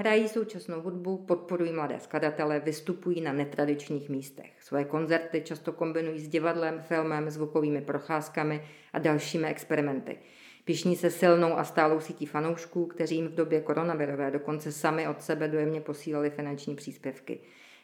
Hrají současnou hudbu, podporují mladé skladatele, vystupují na netradičních místech. Svoje koncerty často kombinují s divadlem, filmem, zvukovými procházkami a dalšími experimenty. Pišní se silnou a stálou sítí fanoušků, kteří jim v době koronavirové dokonce sami od sebe dojemně posílali finanční příspěvky.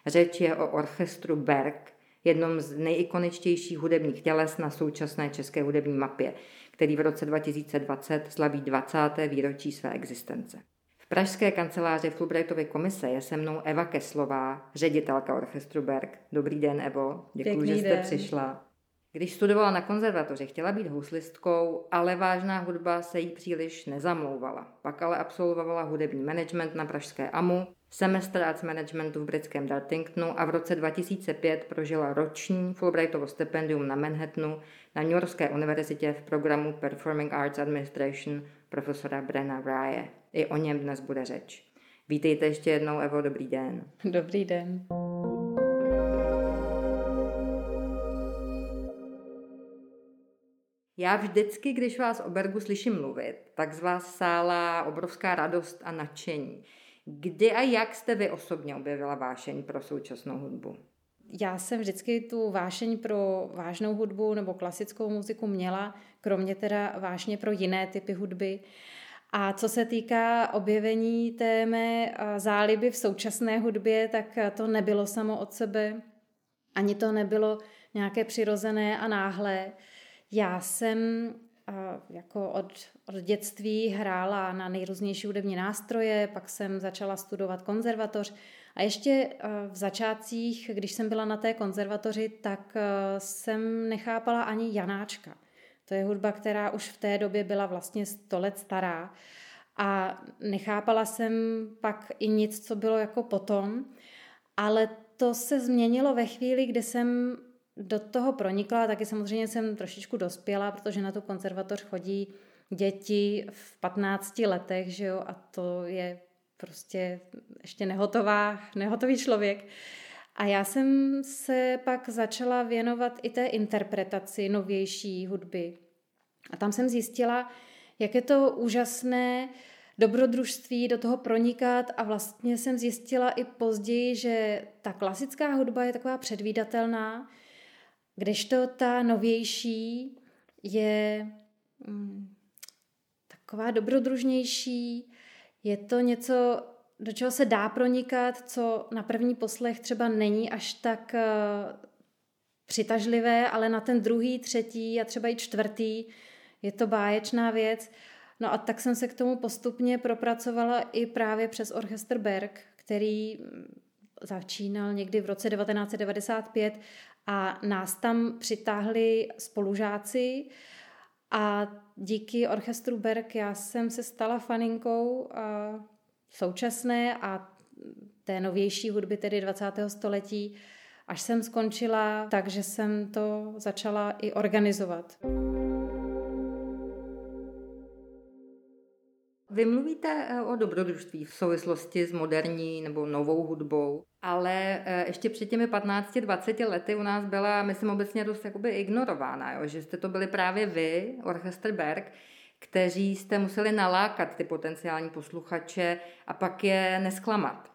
Řeč je o orchestru Berg, jednom z nejikoničtějších hudebních těles na současné české hudební mapě, který v roce 2020 slaví 20. výročí své existence. V pražské kanceláři Fulbrightovy komise je se mnou Eva Keslová, ředitelka orchestru Berg. Dobrý den, Evo. Děkuji, že jste den. přišla. Když studovala na konzervatoři, chtěla být houslistkou, ale vážná hudba se jí příliš nezamlouvala. Pak ale absolvovala hudební management na pražské AMU, semestr arts managementu v britském Dartingtonu a v roce 2005 prožila roční Fulbrightovo stipendium na Manhattanu na New Yorkské univerzitě v programu Performing Arts Administration profesora Brena Rye. I o něm dnes bude řeč. Vítejte ještě jednou, Evo, dobrý den. Dobrý den. Já vždycky, když vás o Bergu slyším mluvit, tak z vás sála obrovská radost a nadšení. Kdy a jak jste vy osobně objevila vášeň pro současnou hudbu? Já jsem vždycky tu vášeň pro vážnou hudbu nebo klasickou muziku měla, kromě teda vášně pro jiné typy hudby. A co se týká objevení té mé záliby v současné hudbě, tak to nebylo samo od sebe. Ani to nebylo nějaké přirozené a náhlé. Já jsem jako od, od dětství hrála na nejrůznější hudební nástroje, pak jsem začala studovat konzervatoř a ještě v začátcích, když jsem byla na té konzervatoři, tak jsem nechápala ani Janáčka. To je hudba, která už v té době byla vlastně 100 let stará a nechápala jsem pak i nic, co bylo jako potom, ale to se změnilo ve chvíli, kdy jsem do toho pronikla, taky samozřejmě jsem trošičku dospěla, protože na tu konzervatoř chodí děti v 15 letech, že jo, a to je prostě ještě nehotová, nehotový člověk. A já jsem se pak začala věnovat i té interpretaci novější hudby. A tam jsem zjistila, jak je to úžasné dobrodružství do toho pronikat. A vlastně jsem zjistila i později, že ta klasická hudba je taková předvídatelná, Kdežto ta novější je mm, taková dobrodružnější, je to něco, do čeho se dá pronikat, co na první poslech třeba není až tak uh, přitažlivé, ale na ten druhý, třetí a třeba i čtvrtý je to báječná věc. No a tak jsem se k tomu postupně propracovala i právě přes Orchester Berg, který mm, začínal někdy v roce 1995 a nás tam přitáhli spolužáci a díky orchestru Berg já jsem se stala faninkou současné a té novější hudby, tedy 20. století, až jsem skončila, takže jsem to začala i organizovat. Vy mluvíte eh, o dobrodružství v souvislosti s moderní nebo novou hudbou, ale eh, ještě před těmi 15-20 lety u nás byla, myslím, obecně dost jakoby ignorována, jo? že jste to byli právě vy, Orchester Berg, kteří jste museli nalákat ty potenciální posluchače a pak je nesklamat.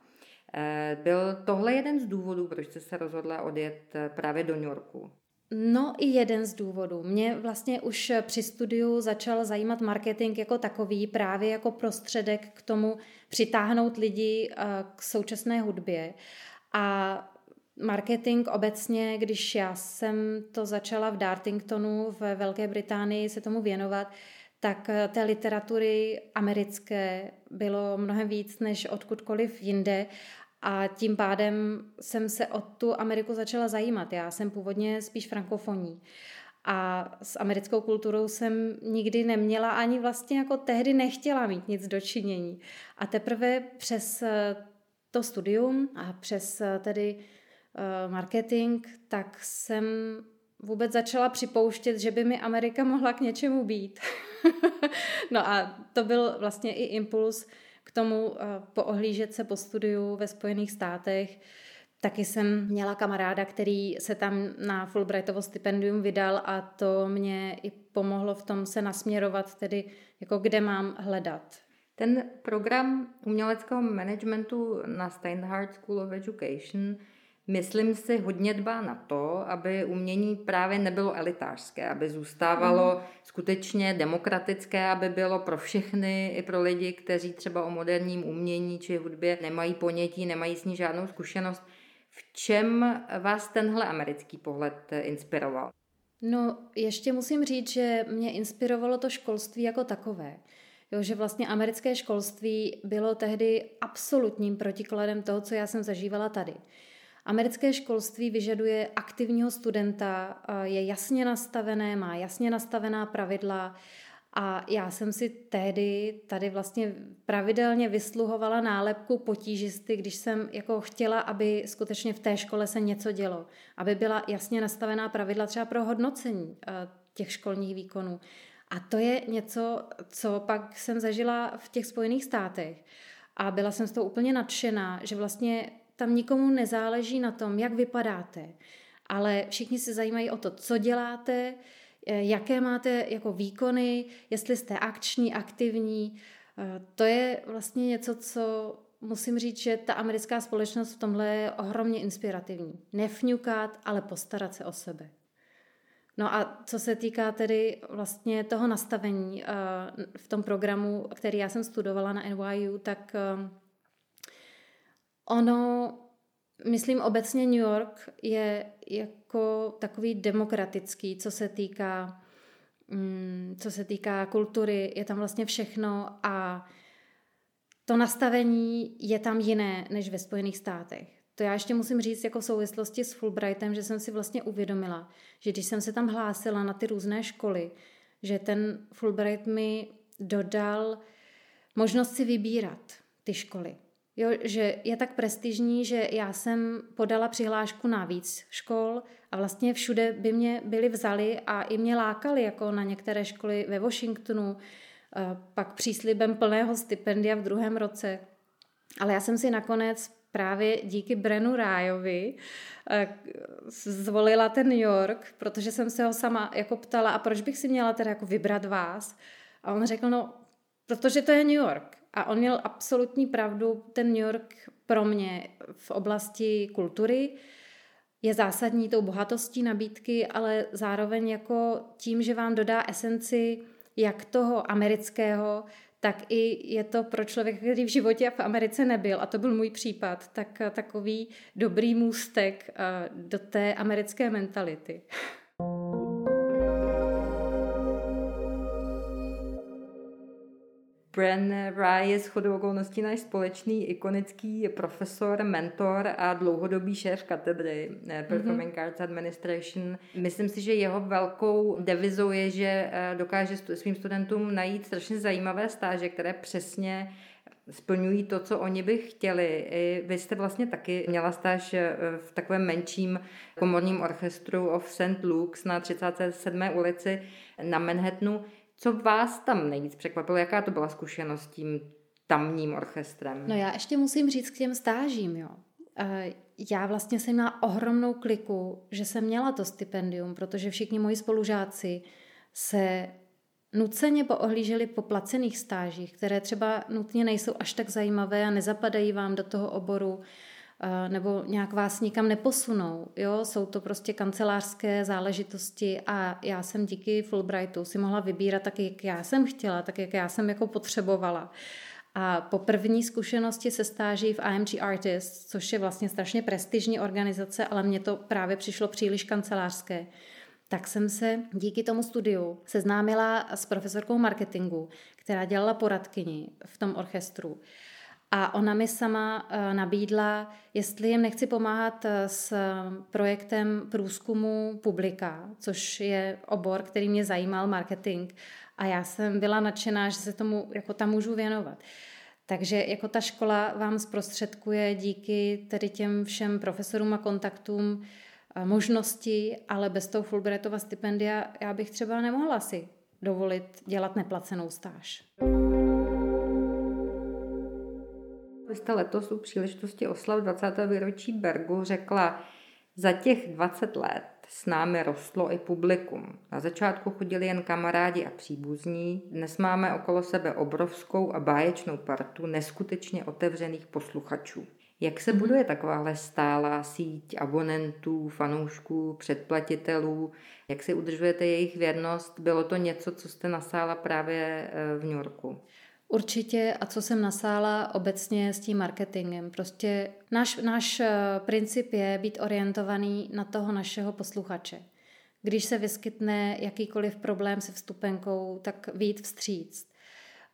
Eh, byl tohle jeden z důvodů, proč jste se rozhodla odjet právě do New Yorku? No i jeden z důvodů. Mě vlastně už při studiu začal zajímat marketing jako takový, právě jako prostředek k tomu přitáhnout lidi eh, k současné hudbě. A marketing obecně, když já jsem to začala v Dartingtonu ve Velké Británii se tomu věnovat, tak eh, té literatury americké bylo mnohem víc než odkudkoliv jinde a tím pádem jsem se o tu Ameriku začala zajímat. Já jsem původně spíš frankofoní. A s americkou kulturou jsem nikdy neměla ani vlastně jako tehdy nechtěla mít nic dočinění. A teprve přes eh, to studium a přes eh, tedy eh, marketing, tak jsem vůbec začala připouštět, že by mi Amerika mohla k něčemu být. no a to byl vlastně i impuls, k tomu eh, poohlížet se po studiu ve Spojených státech. Taky jsem měla kamaráda, který se tam na Fulbrightovo stipendium vydal a to mě i pomohlo v tom se nasměrovat, tedy jako kde mám hledat. Ten program uměleckého managementu na Steinhardt School of Education myslím si, hodně dbá na to, aby umění právě nebylo elitářské, aby zůstávalo mm. skutečně demokratické, aby bylo pro všechny, i pro lidi, kteří třeba o moderním umění či hudbě nemají ponětí, nemají s ní žádnou zkušenost. V čem vás tenhle americký pohled inspiroval? No, ještě musím říct, že mě inspirovalo to školství jako takové. Jo, že vlastně americké školství bylo tehdy absolutním protikladem toho, co já jsem zažívala tady. Americké školství vyžaduje aktivního studenta, je jasně nastavené, má jasně nastavená pravidla a já jsem si tehdy tady vlastně pravidelně vysluhovala nálepku potížisty, když jsem jako chtěla, aby skutečně v té škole se něco dělo. Aby byla jasně nastavená pravidla třeba pro hodnocení těch školních výkonů. A to je něco, co pak jsem zažila v těch Spojených státech. A byla jsem z toho úplně nadšená, že vlastně tam nikomu nezáleží na tom, jak vypadáte, ale všichni se zajímají o to, co děláte, eh, jaké máte jako výkony, jestli jste akční, aktivní. Eh, to je vlastně něco, co musím říct, že ta americká společnost v tomhle je ohromně inspirativní. Nefňukat, ale postarat se o sebe. No a co se týká tedy vlastně toho nastavení eh, v tom programu, který já jsem studovala na NYU, tak Ono, myslím obecně New York je jako takový demokratický, co se týká mm, co se týká kultury, je tam vlastně všechno a to nastavení je tam jiné než ve Spojených státech. To já ještě musím říct jako v souvislosti s Fulbrightem, že jsem si vlastně uvědomila, že když jsem se tam hlásila na ty různé školy, že ten Fulbright mi dodal možnost si vybírat ty školy. Jo, že je tak prestižní, že já jsem podala přihlášku na víc škol a vlastně všude by mě byli vzali a i mě lákali jako na některé školy ve Washingtonu, eh, pak příslibem plného stipendia v druhém roce. Ale já jsem si nakonec právě díky Brenu Rájovi eh, zvolila ten New York, protože jsem se ho sama jako ptala, a proč bych si měla teda jako vybrat vás? A on řekl, no, protože to je New York. A on měl absolutní pravdu, ten New York pro mě v oblasti kultury je zásadní tou bohatostí nabídky, ale zároveň jako tím, že vám dodá esenci jak toho amerického, tak i je to pro člověka, který v životě v Americe nebyl, a to byl můj případ, tak takový dobrý můstek eh, do té americké mentality. Bren Rye je shodou okolností náš společný ikonický profesor, mentor a dlouhodobý šéf katedry eh, Performing mm-hmm. Arts Administration. Myslím si, že jeho velkou devizou je, že eh, dokáže svým studentům najít strašně zajímavé stáže, které přesně splňují to, co oni by chtěli. I vy jste vlastně taky měla stáž eh, v takovém menším komorním orchestru of St. Luke's na 37. ulici na Manhattanu. Co vás tam nejvíc překvapilo? Jaká to byla zkušenost s tím tamním orchestrem? No já ještě musím říct k těm stážím, jo. Eh, já vlastně jsem měla ohromnou kliku, že jsem měla to stipendium, protože všichni moji spolužáci se nuceně poohlíželi po placených stážích, které třeba nutně nejsou až tak zajímavé a nezapadají vám do toho oboru nebo nějak vás nikam neposunou. Jo? Jsou to prostě kancelářské záležitosti a já jsem díky Fulbrightu si mohla vybírat tak, jak já jsem chtěla, tak, jak já jsem jako potřebovala. A po první zkušenosti se stáží v IMG Artists, což je vlastně strašně prestižní organizace, ale mně to právě přišlo příliš kancelářské, tak jsem se díky tomu studiu seznámila s profesorkou marketingu, která dělala poradkyni v tom orchestru. A ona mi sama eh, nabídla, jestli jim nechci pomáhat eh, s projektem průzkumu publika, což je obor, který mě zajímal, marketing. A já jsem byla nadšená, že se tomu jako tam můžu věnovat. Takže jako ta škola vám zprostředkuje díky tedy těm všem profesorům a kontaktům eh, možnosti, ale bez toho Fulbrightova stipendia já bych třeba nemohla si dovolit dělat neplacenou stáž. Vy jste letos u příležitosti oslav 20. výročí Bergu řekla, za těch 20 let s námi rostlo i publikum. Na začátku chodili jen kamarádi a příbuzní, dnes máme okolo sebe obrovskou a báječnou partu neskutečně otevřených posluchačů. Jak se buduje takováhle stálá síť abonentů, fanoušků, předplatitelů? Jak si udržujete jejich věrnost? Bylo to něco, co jste nasála právě eh, v New Yorku? Určitě a co jsem nasála obecně s tím marketingem. Prostě náš, náš eh, princip je být orientovaný na toho našeho posluchače. Když se vyskytne jakýkoliv problém se vstupenkou, tak vít vstříc.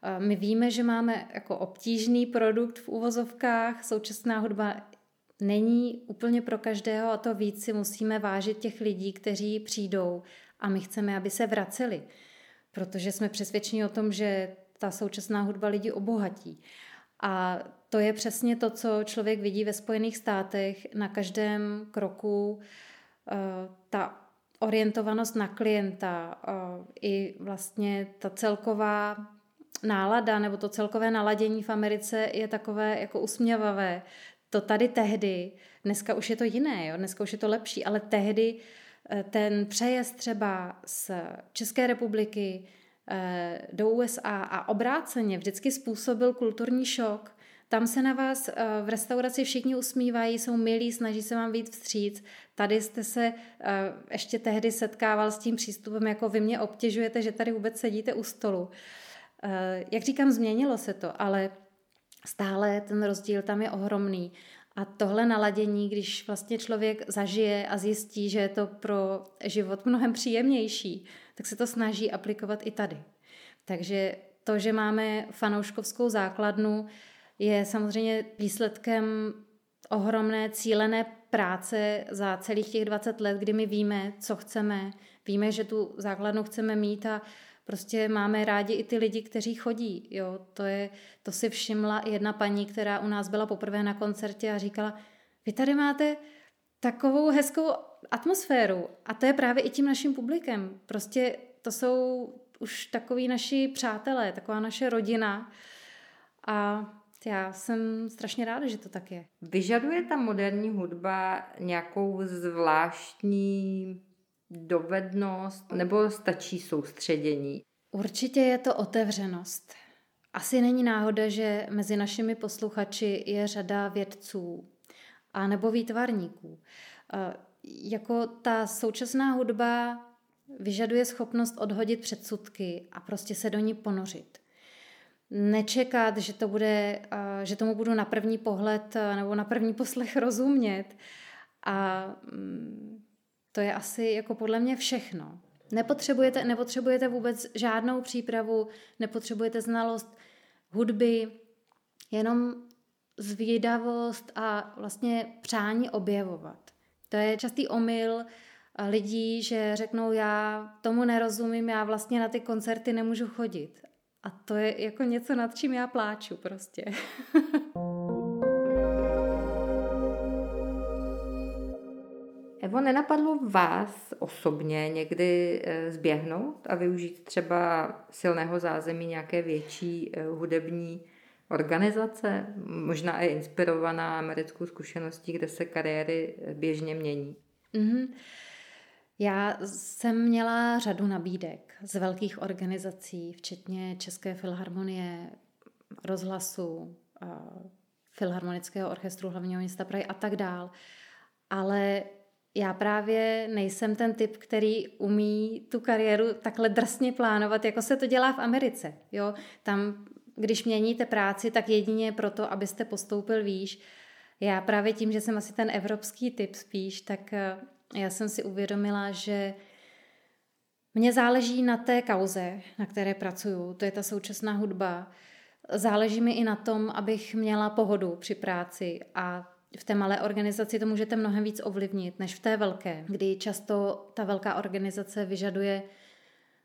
Eh, my víme, že máme jako obtížný produkt v úvozovkách, současná hudba není úplně pro každého a to víc si musíme vážit těch lidí, kteří přijdou a my chceme, aby se vraceli, protože jsme přesvědčeni o tom, že ta současná hudba lidi obohatí. A to je přesně to, co člověk vidí ve Spojených státech na každém kroku. Eh, ta orientovanost na klienta eh, i vlastně ta celková nálada nebo to celkové naladění v Americe je takové jako usměvavé. To tady tehdy, dneska už je to jiné, jo? dneska už je to lepší, ale tehdy eh, ten přejezd třeba z České republiky do USA a obráceně vždycky způsobil kulturní šok. Tam se na vás eh, v restauraci všichni usmívají, jsou milí, snaží se vám být vstříc. Tady jste se eh, ještě tehdy setkával s tím přístupem, jako vy mě obtěžujete, že tady vůbec sedíte u stolu. Jak říkám, změnilo se to, ale stále ten rozdíl tam je ohromný. A tohle naladění, když vlastně člověk zažije a zjistí, že je to pro život mnohem příjemnější, tak se to snaží aplikovat i tady. Takže to, že máme fanouškovskou základnu, je samozřejmě výsledkem ohromné cílené práce za celých těch 20 let, kdy my víme, co chceme, víme, že tu základnu chceme mít a prostě máme rádi i ty lidi, kteří chodí. Jo, to, je, to si všimla jedna paní, která u nás byla poprvé na koncertě a říkala, vy tady máte takovou hezkou atmosféru a to je právě i tím naším publikem. Prostě to jsou už takový naši přátelé, taková naše rodina a já jsem strašně ráda, že to tak je. Vyžaduje ta moderní hudba nějakou zvláštní dovednost nebo stačí soustředění? Určitě je to otevřenost. Asi není náhoda, že mezi našimi posluchači je řada vědců a nebo výtvarníků. E, jako ta současná hudba vyžaduje schopnost odhodit předsudky a prostě se do ní ponořit. Nečekat, že, to bude, e, že tomu budu na první pohled e, nebo na první poslech rozumět a mm, to je asi jako podle mě všechno. Nepotřebujete, nepotřebujete vůbec žádnou přípravu, nepotřebujete znalost hudby, jenom zvědavost a vlastně přání objevovat. To je častý omyl lidí, že řeknou, já tomu nerozumím, já vlastně na ty koncerty nemůžu chodit. A to je jako něco, nad čím já pláču prostě. Evo, nenapadlo vás osobně někdy eh, zběhnout a využít třeba silného zázemí nějaké větší eh, hudební organizace, možná i inspirovaná americkou zkušeností, kde se kariéry eh, běžně mění? Mm-hmm. Já jsem měla řadu nabídek z velkých organizací, včetně České filharmonie, rozhlasu, Filharmonického orchestru hlavního města Prahy a tak dál. Ale já právě nejsem ten typ, který umí tu kariéru takhle drsně plánovat, jako se to dělá v Americe. Jo? Tam, když měníte práci, tak jedině proto, abyste postoupil výš. Já právě tím, že jsem asi ten evropský typ spíš, tak eh, já jsem si uvědomila, že mně záleží na té kauze, na které pracuju, to je ta současná hudba. Záleží mi i na tom, abych měla pohodu při práci a v té malé organizaci to můžete mnohem víc ovlivnit než v té velké, kdy často ta velká organizace vyžaduje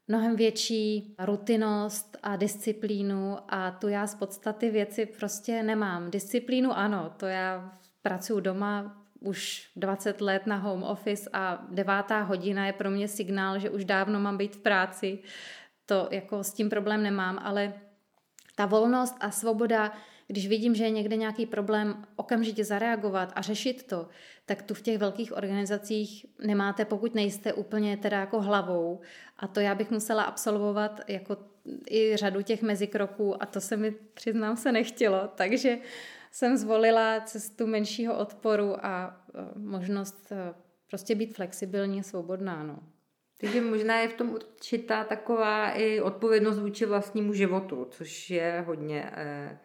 mnohem větší rutinost a disciplínu a tu já z podstaty věci prostě nemám. Disciplínu ano, to já pracuji doma už 20 let na home office a devátá hodina je pro mě signál, že už dávno mám být v práci. To jako s tím problém nemám, ale ta volnost a svoboda když vidím, že je někde nějaký problém, okamžitě zareagovat a řešit to, tak tu v těch velkých organizacích nemáte, pokud nejste úplně teda jako hlavou. A to já bych musela absolvovat jako i řadu těch mezikroků a to se mi, přiznám se, nechtělo. Takže jsem zvolila cestu menšího odporu a e, možnost e, prostě být flexibilní svobodná. No. Takže možná je v tom určitá taková i odpovědnost vůči vlastnímu životu, což je hodně eh,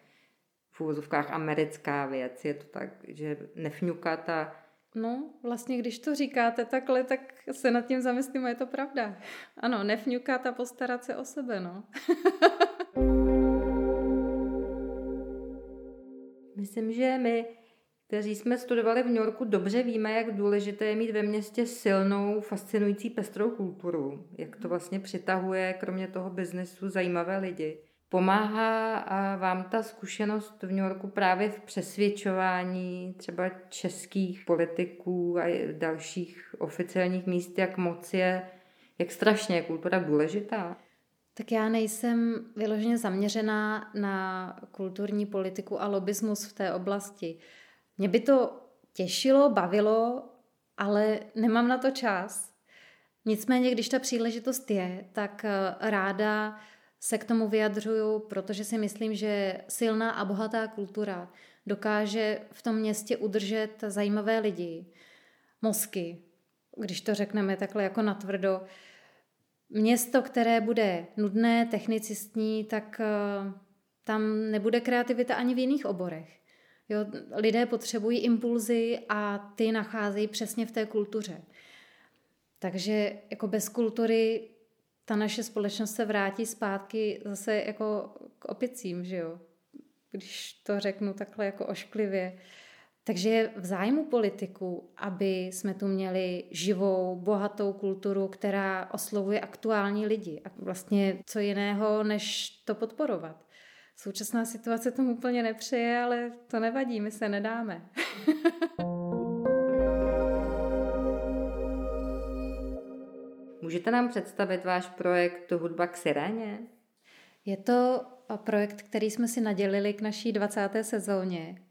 v úvozovkách americká věc. Je to tak, že nefňukat a No, vlastně když to říkáte takhle, tak se nad tím zamyslím a je to pravda. Ano, nefňukat a postarat se o sebe, no. Myslím, že my kteří jsme studovali v New Yorku, dobře víme, jak důležité je mít ve městě silnou, fascinující pestrou kulturu. Jak to vlastně přitahuje, kromě toho biznesu, zajímavé lidi. Pomáhá vám ta zkušenost v New Yorku právě v přesvědčování třeba českých politiků a dalších oficiálních míst, jak moc je, jak strašně je kultura důležitá? Tak já nejsem vyloženě zaměřená na kulturní politiku a lobismus v té oblasti. Mě by to těšilo, bavilo, ale nemám na to čas. Nicméně, když ta příležitost je, tak eh, ráda se k tomu vyjadřuju, protože si myslím, že silná a bohatá kultura dokáže v tom městě udržet zajímavé lidi, mozky, když to řekneme takhle jako natvrdo. Město, které bude nudné, technicistní, tak eh, tam nebude kreativita ani v jiných oborech. Jo, lidé potřebují impulzy a ty nacházejí přesně v té kultuře. Takže jako bez kultury ta naše společnost se vrátí zpátky zase jako k opicím, že jo? Když to řeknu takhle jako ošklivě. Takže je v zájmu politiku, aby jsme tu měli živou, bohatou kulturu, která oslovuje aktuální lidi. A vlastně co jiného, než to podporovat. Současná situace tomu úplně nepřeje, ale to nevadí, my se nedáme. Můžete nám představit váš projekt Hudba k siréně? Je to projekt, který jsme si nadělili k naší 20. sezóně.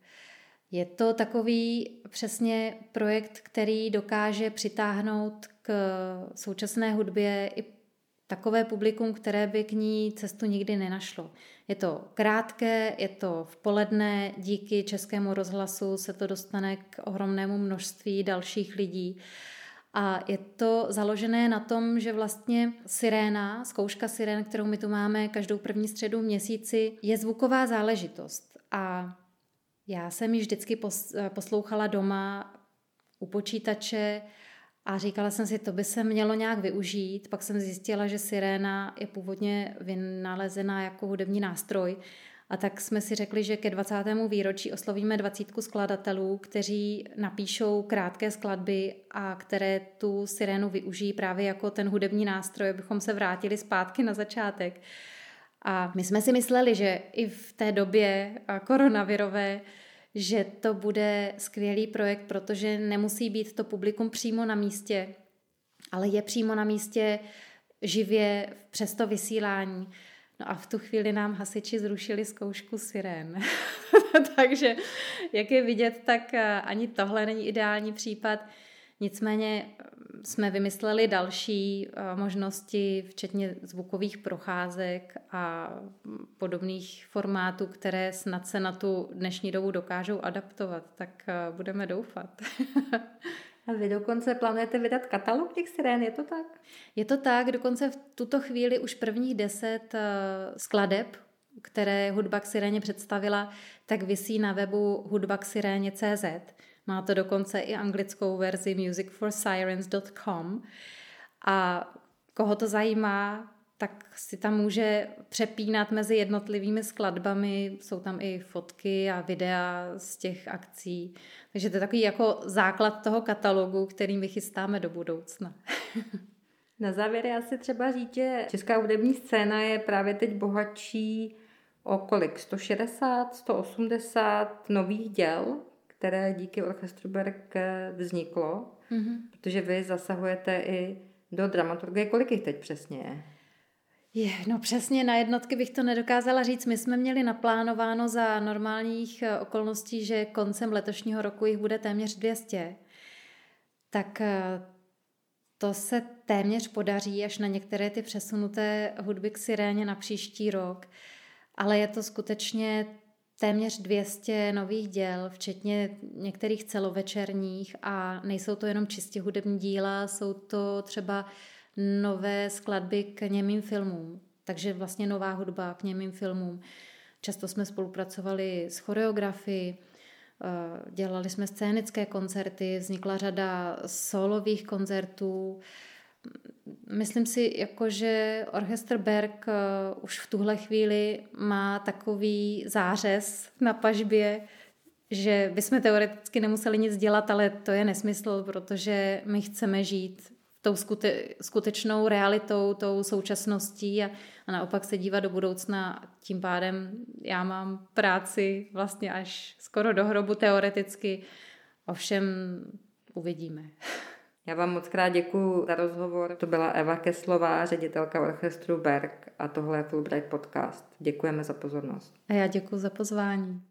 Je to takový přesně projekt, který dokáže přitáhnout k současné hudbě i takové publikum, které by k ní cestu nikdy nenašlo. Je to krátké, je to v poledne, díky českému rozhlasu se to dostane k ohromnému množství dalších lidí. A je to založené na tom, že vlastně siréna, zkouška sirén, kterou my tu máme každou první středu měsíci, je zvuková záležitost. A já jsem ji vždycky poslouchala doma u počítače, a říkala jsem si, to by se mělo nějak využít. Pak jsem zjistila, že siréna je původně vynalezená jako hudební nástroj. A tak jsme si řekli, že ke 20. výročí oslovíme 20 skladatelů, kteří napíšou krátké skladby a které tu sirénu využijí právě jako ten hudební nástroj, abychom se vrátili zpátky na začátek. A my jsme si mysleli, že i v té době koronavirové že to bude skvělý projekt, protože nemusí být to publikum přímo na místě, ale je přímo na místě živě přes to vysílání. No a v tu chvíli nám hasiči zrušili zkoušku sirén. Takže, jak je vidět, tak eh, ani tohle není ideální případ. Nicméně eh, jsme vymysleli další eh, možnosti, včetně zvukových procházek a podobných formátů, které snad se na tu dnešní dobu dokážou adaptovat, tak budeme doufat. A vy dokonce plánujete vydat katalog těch sirén, je to tak? Je to tak, dokonce v tuto chvíli už prvních deset skladeb, které hudba k siréně představila, tak visí na webu hudbaksiréně.cz. Má to dokonce i anglickou verzi musicforsirens.com a koho to zajímá, tak si tam může přepínat mezi jednotlivými skladbami, jsou tam i fotky a videa z těch akcí. Takže to je takový jako základ toho katalogu, který my chystáme do budoucna. Na závěr já si třeba říct, že česká hudební scéna je právě teď bohatší o kolik? 160, 180 nových děl, které díky orchestru Berg vzniklo, mm-hmm. protože vy zasahujete i do dramaturgie. Kolik jich teď přesně je? Je, no přesně na jednotky bych to nedokázala říct. My jsme měli naplánováno za normálních eh, okolností, že koncem letošního roku jich bude téměř 200. Tak eh, to se téměř podaří až na některé ty přesunuté hudby k siréně na příští rok. Ale je to skutečně téměř 200 nových děl, včetně některých celovečerních a nejsou to jenom čistě hudební díla, jsou to třeba nové skladby k němým filmům, takže vlastně nová hudba k němým filmům. Často jsme spolupracovali s choreografii, eh, dělali jsme scénické koncerty, vznikla řada solových koncertů. Myslím si, jako, že orchestr Berg eh, už v tuhle chvíli má takový zářez na pažbě, že bychom teoreticky nemuseli nic dělat, ale to je nesmysl, protože my chceme žít tou skute, skutečnou realitou, tou současností a, a naopak se dívat do budoucna. Tím pádem já mám práci vlastně až skoro do hrobu teoreticky, ovšem uvidíme. Já vám moc krát děkuji za rozhovor. To byla Eva Keslová, ředitelka orchestru Berg a tohle je Fulbright podcast. Děkujeme za pozornost. A já děkuji za pozvání.